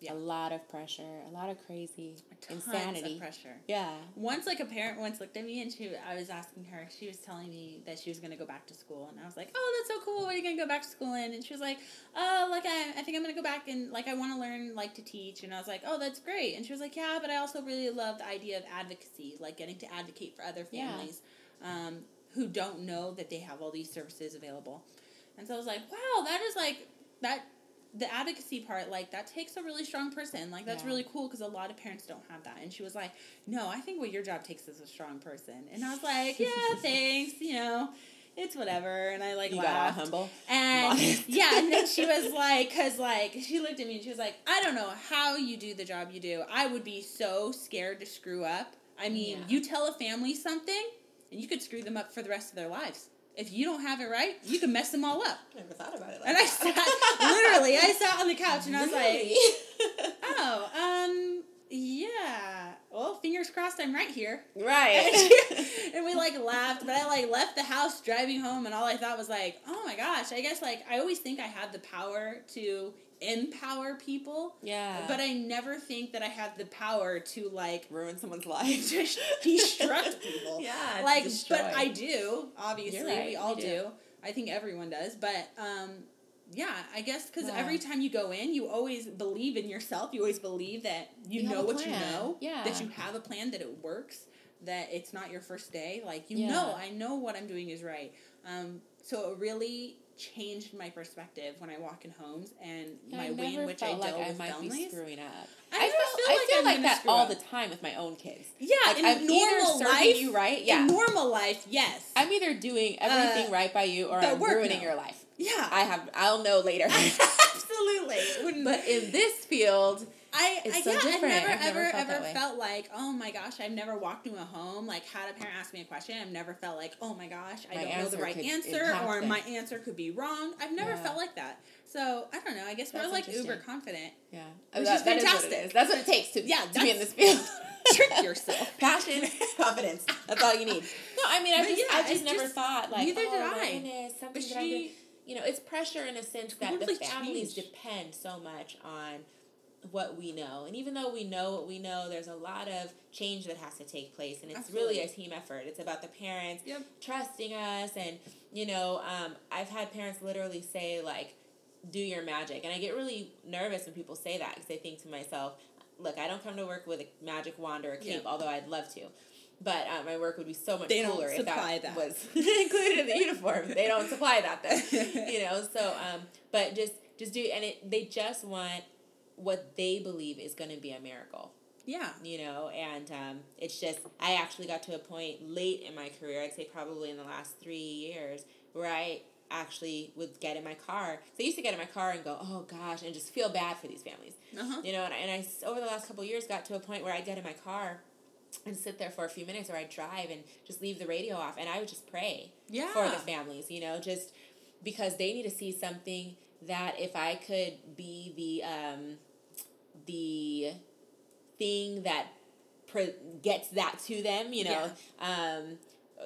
[SPEAKER 3] Yeah.
[SPEAKER 2] A lot of pressure, a lot of crazy
[SPEAKER 3] Tons
[SPEAKER 2] insanity.
[SPEAKER 3] of pressure.
[SPEAKER 2] Yeah.
[SPEAKER 3] Once, like a parent once looked at me and she, I was asking her. She was telling me that she was gonna go back to school, and I was like, "Oh, that's so cool. What are you gonna go back to school in?" And she was like, "Oh, like I, I think I'm gonna go back and like I want to learn like to teach." And I was like, "Oh, that's great." And she was like, "Yeah, but I also really love the idea of advocacy, like getting to advocate for other
[SPEAKER 2] Yeah.
[SPEAKER 3] families um, who don't know that they have all these services available." And so I was like, "Wow, that is like that." The advocacy part, like that takes a really strong person. Like that's
[SPEAKER 2] Yeah.
[SPEAKER 3] really cool because a lot of parents don't have that. And she was like, "No, I think what your job takes is a strong person." And I was like, "Yeah, thanks. You know, it's whatever." And I like
[SPEAKER 2] You
[SPEAKER 3] laughed.
[SPEAKER 2] humble.
[SPEAKER 3] And
[SPEAKER 2] Modest.
[SPEAKER 3] yeah, and then she was like, because like she looked at me and she was like, I don't know how you do the job you do. I would be so scared to screw up. I mean,
[SPEAKER 2] Yeah.
[SPEAKER 3] you tell a family something, and you could screw them up for the rest of their lives. If you don't have it right, you can mess them all up.
[SPEAKER 2] I never thought about it Like
[SPEAKER 3] And I sat literally, I sat on the couch and I was like,
[SPEAKER 2] like,
[SPEAKER 3] oh, um, yeah. Well, fingers crossed, I'm right here.
[SPEAKER 2] right.
[SPEAKER 3] and we like laughed, but I like left the house driving home, and all I thought was like, oh my gosh, I guess like I always think I have the power to empower people,
[SPEAKER 2] yeah.
[SPEAKER 3] but I never think that I have the power to like
[SPEAKER 2] ruin someone's life.
[SPEAKER 3] just destruct people.
[SPEAKER 2] Yeah.
[SPEAKER 3] like,
[SPEAKER 2] destroy.
[SPEAKER 3] but I do. Obviously,
[SPEAKER 2] right,
[SPEAKER 3] we all do.
[SPEAKER 2] do.
[SPEAKER 3] I think everyone does, but um. Yeah, I guess because
[SPEAKER 2] Yeah.
[SPEAKER 3] every time you go in, you always believe in yourself. You always believe that you,
[SPEAKER 2] You
[SPEAKER 3] know what you know.
[SPEAKER 2] Yeah.
[SPEAKER 3] That you have a plan, that it works, that it's not your first day. Like, you
[SPEAKER 2] Yeah.
[SPEAKER 3] know, I know what I'm doing is right. Um, so it really changed my perspective when I walk in homes and
[SPEAKER 2] Yeah,
[SPEAKER 3] my
[SPEAKER 2] I
[SPEAKER 3] way in which I deal
[SPEAKER 2] like I
[SPEAKER 3] with
[SPEAKER 2] might be
[SPEAKER 3] families.
[SPEAKER 2] screwing up.
[SPEAKER 3] I
[SPEAKER 2] I feel,
[SPEAKER 3] feel
[SPEAKER 2] I
[SPEAKER 3] like
[SPEAKER 2] feel
[SPEAKER 3] I'm
[SPEAKER 2] like that all
[SPEAKER 3] up.
[SPEAKER 2] the time with my own kids.
[SPEAKER 3] Yeah,
[SPEAKER 2] Like
[SPEAKER 3] in
[SPEAKER 2] I'm
[SPEAKER 3] normal life,
[SPEAKER 2] you right, yeah.
[SPEAKER 3] In normal life, yes.
[SPEAKER 2] I'm either doing everything
[SPEAKER 3] Uh,
[SPEAKER 2] right by you or I'm ruining
[SPEAKER 3] no.
[SPEAKER 2] your life.
[SPEAKER 3] yeah,
[SPEAKER 2] I have. I'll know later.
[SPEAKER 3] absolutely. Wouldn't-
[SPEAKER 2] but in this field,
[SPEAKER 3] I,
[SPEAKER 2] It's
[SPEAKER 3] I
[SPEAKER 2] so
[SPEAKER 3] yeah,
[SPEAKER 2] different.
[SPEAKER 3] I've never
[SPEAKER 2] I've never
[SPEAKER 3] ever
[SPEAKER 2] felt
[SPEAKER 3] ever felt like, oh my gosh, I've never walked into a home, like had a parent ask me a question, I've never felt like, oh my gosh, I
[SPEAKER 2] My
[SPEAKER 3] don't know the right answer or my answer could be wrong. I've never
[SPEAKER 2] Yeah.
[SPEAKER 3] felt like that. So I don't know, I guess we're like uber confident.
[SPEAKER 2] yeah,
[SPEAKER 3] Which oh,
[SPEAKER 2] that,
[SPEAKER 3] is
[SPEAKER 2] that what it
[SPEAKER 3] fantastic.
[SPEAKER 2] is. That's what it takes to,
[SPEAKER 3] Yeah,
[SPEAKER 2] to be in this field.
[SPEAKER 3] Trick yourself.
[SPEAKER 2] Passion, confidence. That's all you need. No, I mean, I
[SPEAKER 3] But
[SPEAKER 2] just,
[SPEAKER 3] yeah,
[SPEAKER 2] I just never
[SPEAKER 3] just-
[SPEAKER 2] thought like,
[SPEAKER 3] neither
[SPEAKER 2] oh
[SPEAKER 3] did I.
[SPEAKER 2] goodness, something
[SPEAKER 3] But
[SPEAKER 2] that I'm
[SPEAKER 3] she
[SPEAKER 2] You know, it's pressure in a sense that the families depend so much on what we know, and even though we know what we know, there's a lot of change that has to take place, and it's really a team effort. It's about the parents
[SPEAKER 3] Yep.
[SPEAKER 2] trusting us, and you know, um, I've had parents literally say like, "Do your magic," and I get really nervous when people say that because I think to myself, "Look, I don't come to work with a magic wand or a cape,
[SPEAKER 3] Yeah.
[SPEAKER 2] although I'd love to." But uh, my work would be so much
[SPEAKER 3] They
[SPEAKER 2] cooler if that,
[SPEAKER 3] that.
[SPEAKER 2] was included in the uniform. They don't supply that though, you know. So, um, but just just do and it. They just want what they believe is going to be a miracle.
[SPEAKER 3] Yeah.
[SPEAKER 2] You know, and um, it's just, I actually got to a point late in my career, I'd say probably in the last three years, where I actually would get in my car. So I used to get in my car and go, oh gosh, and just feel bad for these families.
[SPEAKER 3] Uh-huh.
[SPEAKER 2] You know, and I, and I, over the last couple of years, got to a point where I'd get in my car and sit there for a few minutes, or I'd drive and just leave the radio off, and I would just pray
[SPEAKER 3] Yeah.
[SPEAKER 2] for the families, you know, just because they need to see something that if I could be the um, the thing that pre- gets that to them, you know, um,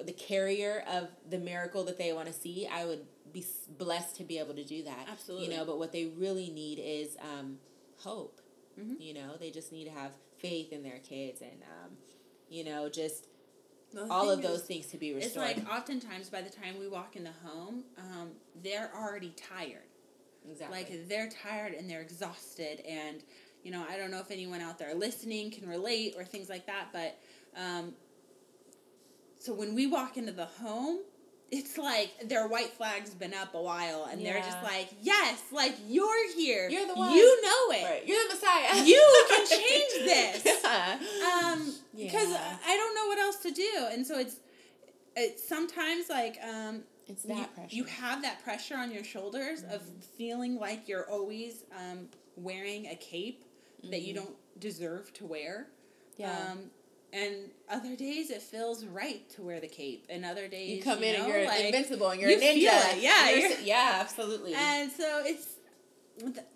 [SPEAKER 2] the carrier of the miracle that they want to see, I would be blessed to be able to do that.
[SPEAKER 3] Absolutely.
[SPEAKER 2] You know, but what they really need is um, hope.
[SPEAKER 3] Mhm.
[SPEAKER 2] You know, they just need to have faith in their kids and, um, you know, just
[SPEAKER 3] The
[SPEAKER 2] all of
[SPEAKER 3] thing
[SPEAKER 2] those
[SPEAKER 3] is,
[SPEAKER 2] things to be restored.
[SPEAKER 3] It's like oftentimes by the time we walk in the home, um, they're already tired.
[SPEAKER 2] exactly.
[SPEAKER 3] Like they're tired and they're exhausted. And, you know, I don't know if anyone out there listening can relate or things like that. But um, so when we walk into the home, it's like their white flag's been up a while and they're just like, yes, like you're here.
[SPEAKER 2] You're the one.
[SPEAKER 3] You know it.
[SPEAKER 2] Right. You're the Messiah.
[SPEAKER 3] You can change this.
[SPEAKER 2] Yeah.
[SPEAKER 3] um because
[SPEAKER 2] Yeah.
[SPEAKER 3] I don't know what else to do and so it's it's sometimes like um
[SPEAKER 2] It's
[SPEAKER 3] you,
[SPEAKER 2] that pressure.
[SPEAKER 3] you have that pressure on your shoulders of feeling like you're always um, wearing a cape that you don't deserve to wear
[SPEAKER 2] yeah.
[SPEAKER 3] um, and other days it feels right to wear the cape and other days
[SPEAKER 2] you come in
[SPEAKER 3] know,
[SPEAKER 2] and you're
[SPEAKER 3] like-
[SPEAKER 2] invincible and you're
[SPEAKER 3] you
[SPEAKER 2] a ninja.
[SPEAKER 3] yeah,
[SPEAKER 2] You're
[SPEAKER 3] you're-
[SPEAKER 2] yeah, absolutely.
[SPEAKER 3] and so it's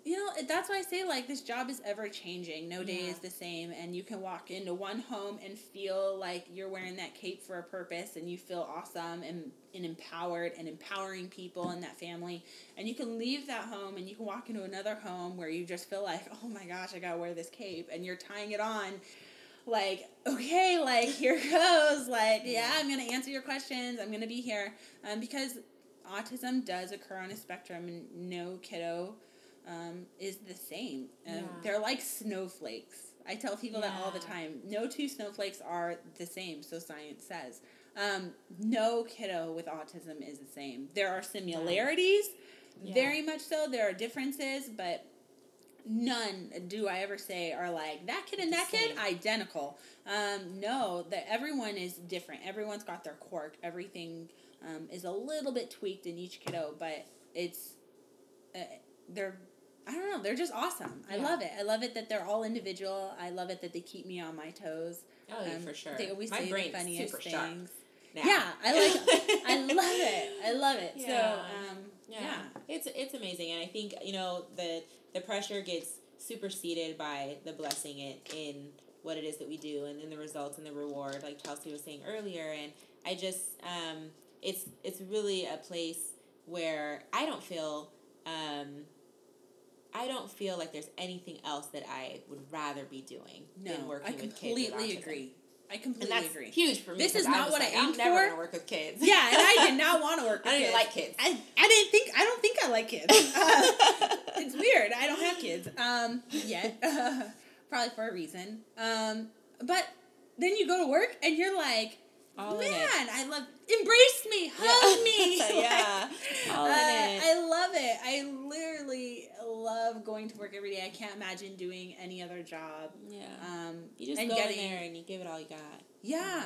[SPEAKER 3] you know that's why i say like this job is ever changing. No day
[SPEAKER 2] Yeah.
[SPEAKER 3] is the same and you can walk into one home and feel like you're wearing that cape for a purpose and you feel awesome and, and empowered and empowering people in that family. And you can leave that home and you can walk into another home where you just feel like oh my gosh i gotta wear this cape and you're tying it on like okay like here goes. Like yeah. I'm gonna answer your questions. I'm gonna be here. Um, because autism does occur on a spectrum and no kiddo um, is the same um,
[SPEAKER 2] Yeah.
[SPEAKER 3] they're like snowflakes i tell people that all the time no two snowflakes are the same so science says um, no kiddo with autism is the same there are similarities
[SPEAKER 2] Yeah.
[SPEAKER 3] very much so there are differences but none do I ever say are like that kid and that kid identical. Um, no, that everyone is different. Everyone's got their quirk. Everything um, is a little bit tweaked in each kiddo, but it's uh, they're I don't know. They're just awesome. I
[SPEAKER 2] Yeah.
[SPEAKER 3] love it. I love it that they're all individual. I love it that they keep me on my toes.
[SPEAKER 2] oh,
[SPEAKER 3] Um,
[SPEAKER 2] for sure.
[SPEAKER 3] They always
[SPEAKER 2] My
[SPEAKER 3] say the funniest things. Yeah, I like. I love it. I love it.
[SPEAKER 2] Yeah.
[SPEAKER 3] So um,
[SPEAKER 2] Yeah.
[SPEAKER 3] yeah.
[SPEAKER 2] It's it's amazing and I think, you know, the the pressure gets superseded by the blessing it in what it is that we do and then the results and the reward like Chelsea was saying earlier and I just um it's it's really a place where I don't feel um I don't feel like there's anything else that I would rather be doing
[SPEAKER 3] No,
[SPEAKER 2] than working
[SPEAKER 3] I
[SPEAKER 2] with kids. I
[SPEAKER 3] completely agree. I
[SPEAKER 2] And
[SPEAKER 3] completely
[SPEAKER 2] that's
[SPEAKER 3] agree.
[SPEAKER 2] huge for me.
[SPEAKER 3] This is not
[SPEAKER 2] was
[SPEAKER 3] what I
[SPEAKER 2] like, I'm
[SPEAKER 3] aimed
[SPEAKER 2] never gonna work with kids.
[SPEAKER 3] Yeah, and I did not want to work. With
[SPEAKER 2] I don't
[SPEAKER 3] kids.
[SPEAKER 2] like kids.
[SPEAKER 3] I, I didn't think I don't think I like kids. Uh, it's weird. I don't have kids um, yet. probably for a reason. Um, but then you go to work and you're like,
[SPEAKER 2] All
[SPEAKER 3] man. I love embrace me, hug me.
[SPEAKER 2] yeah. All in
[SPEAKER 3] Uh,
[SPEAKER 2] it.
[SPEAKER 3] I love it. I literally love going to work every day. I can't imagine doing any other job.
[SPEAKER 2] Yeah.
[SPEAKER 3] Um,
[SPEAKER 2] You just
[SPEAKER 3] and
[SPEAKER 2] go
[SPEAKER 3] getting,
[SPEAKER 2] in there and you give it all you got.
[SPEAKER 3] Yeah.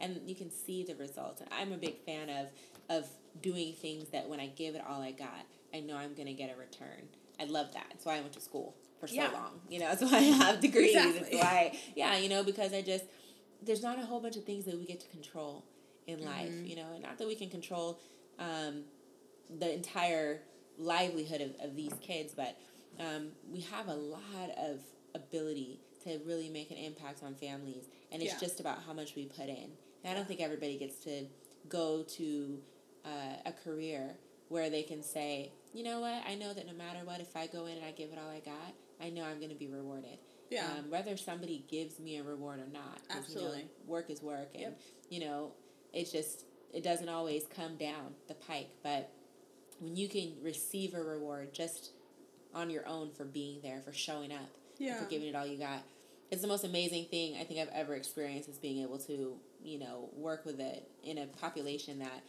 [SPEAKER 2] And, and you can see the results. I'm a big fan of of doing things that when I give it all I got, I know I'm gonna get a return. I love that. That's why I went to school for so
[SPEAKER 3] Yeah.
[SPEAKER 2] long. You know, that's why I have degrees.
[SPEAKER 3] Exactly.
[SPEAKER 2] It's why yeah, you know, because I just there's not a whole bunch of things that we get to control in life,
[SPEAKER 3] Mhm.
[SPEAKER 2] you know, and not that we can control um, the entire livelihood of, of these kids, but um, we have a lot of ability to really make an impact on families, and it's
[SPEAKER 3] Yeah.
[SPEAKER 2] just about how much we put in. And I don't think everybody gets to go to uh, a career where they can say, you know what, I know that no matter what, if I go in and I give it all I got, I know I'm going to be rewarded.
[SPEAKER 3] Yeah.
[SPEAKER 2] Um, whether somebody gives me a reward or not. 'cause, you know,
[SPEAKER 3] Absolutely.
[SPEAKER 2] work is work, and
[SPEAKER 3] Yep.
[SPEAKER 2] you know, it's just it doesn't always come down the pike, but when you can receive a reward just on your own for being there, for showing up,
[SPEAKER 3] Yeah.
[SPEAKER 2] for giving it all you got, it's the most amazing thing I think I've ever experienced is being able to, you know, work with it in a population that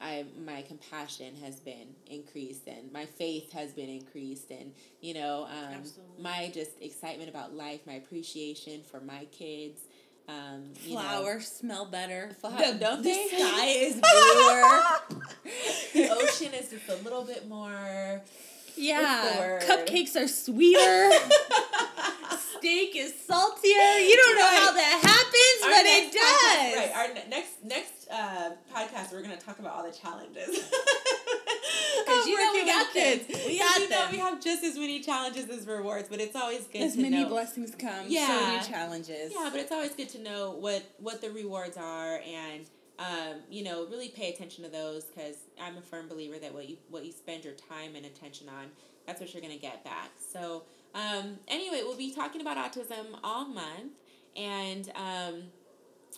[SPEAKER 2] I my compassion has been increased and my faith has been increased and you know um, my just excitement about life, my appreciation for my kids. Um.
[SPEAKER 3] Flowers smell better. The,
[SPEAKER 2] don't
[SPEAKER 3] the
[SPEAKER 2] they?
[SPEAKER 3] sky is bluer.
[SPEAKER 2] the ocean is just a little bit more.
[SPEAKER 3] yeah. Cupcakes are sweeter. Steak is saltier. You don't know how that happens,
[SPEAKER 2] Our
[SPEAKER 3] but it
[SPEAKER 2] podcast-
[SPEAKER 3] does.
[SPEAKER 2] right. Our ne- next next uh, podcast, we're gonna talk about all the challenges.
[SPEAKER 3] Because you know we got
[SPEAKER 2] kids.
[SPEAKER 3] We
[SPEAKER 2] 'Cause
[SPEAKER 3] got
[SPEAKER 2] you know we have just as many challenges as rewards, but it's always good to know.
[SPEAKER 3] As many
[SPEAKER 2] know.
[SPEAKER 3] blessings come,
[SPEAKER 2] Yeah.
[SPEAKER 3] so do challenges.
[SPEAKER 2] Yeah, but it's always good to know what what the rewards are, and um, you know, really pay attention to those because I'm a firm believer that what you what you spend your time and attention on, that's what you're gonna get back. So um, anyway, we'll be talking about autism all month, and um,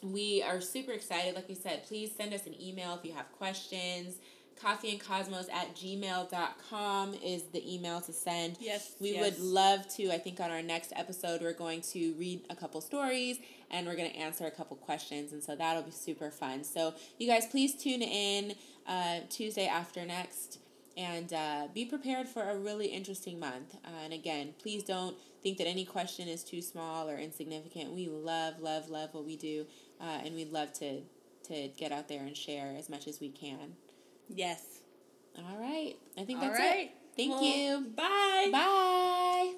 [SPEAKER 2] we are super excited. Like we said, please send us an email if you have questions. Coffeeandcosmos at gmail.com is the email to send.
[SPEAKER 3] Yes,
[SPEAKER 2] We
[SPEAKER 3] yes.
[SPEAKER 2] would love to. I think on our next episode, we're going to read a couple stories and we're going to answer a couple questions. And so that'll be super fun. So, you guys, please tune in uh, Tuesday after next and uh, be prepared for a really interesting month. Uh, and again, please don't think that any question is too small or insignificant. We love, love, love what we do. Uh, and we'd love to, to get out there and share as much as we can.
[SPEAKER 3] Yes.
[SPEAKER 2] All right. I think
[SPEAKER 3] All
[SPEAKER 2] that's
[SPEAKER 3] right.
[SPEAKER 2] it. Thank
[SPEAKER 3] well,
[SPEAKER 2] you.
[SPEAKER 3] Bye.
[SPEAKER 2] Bye.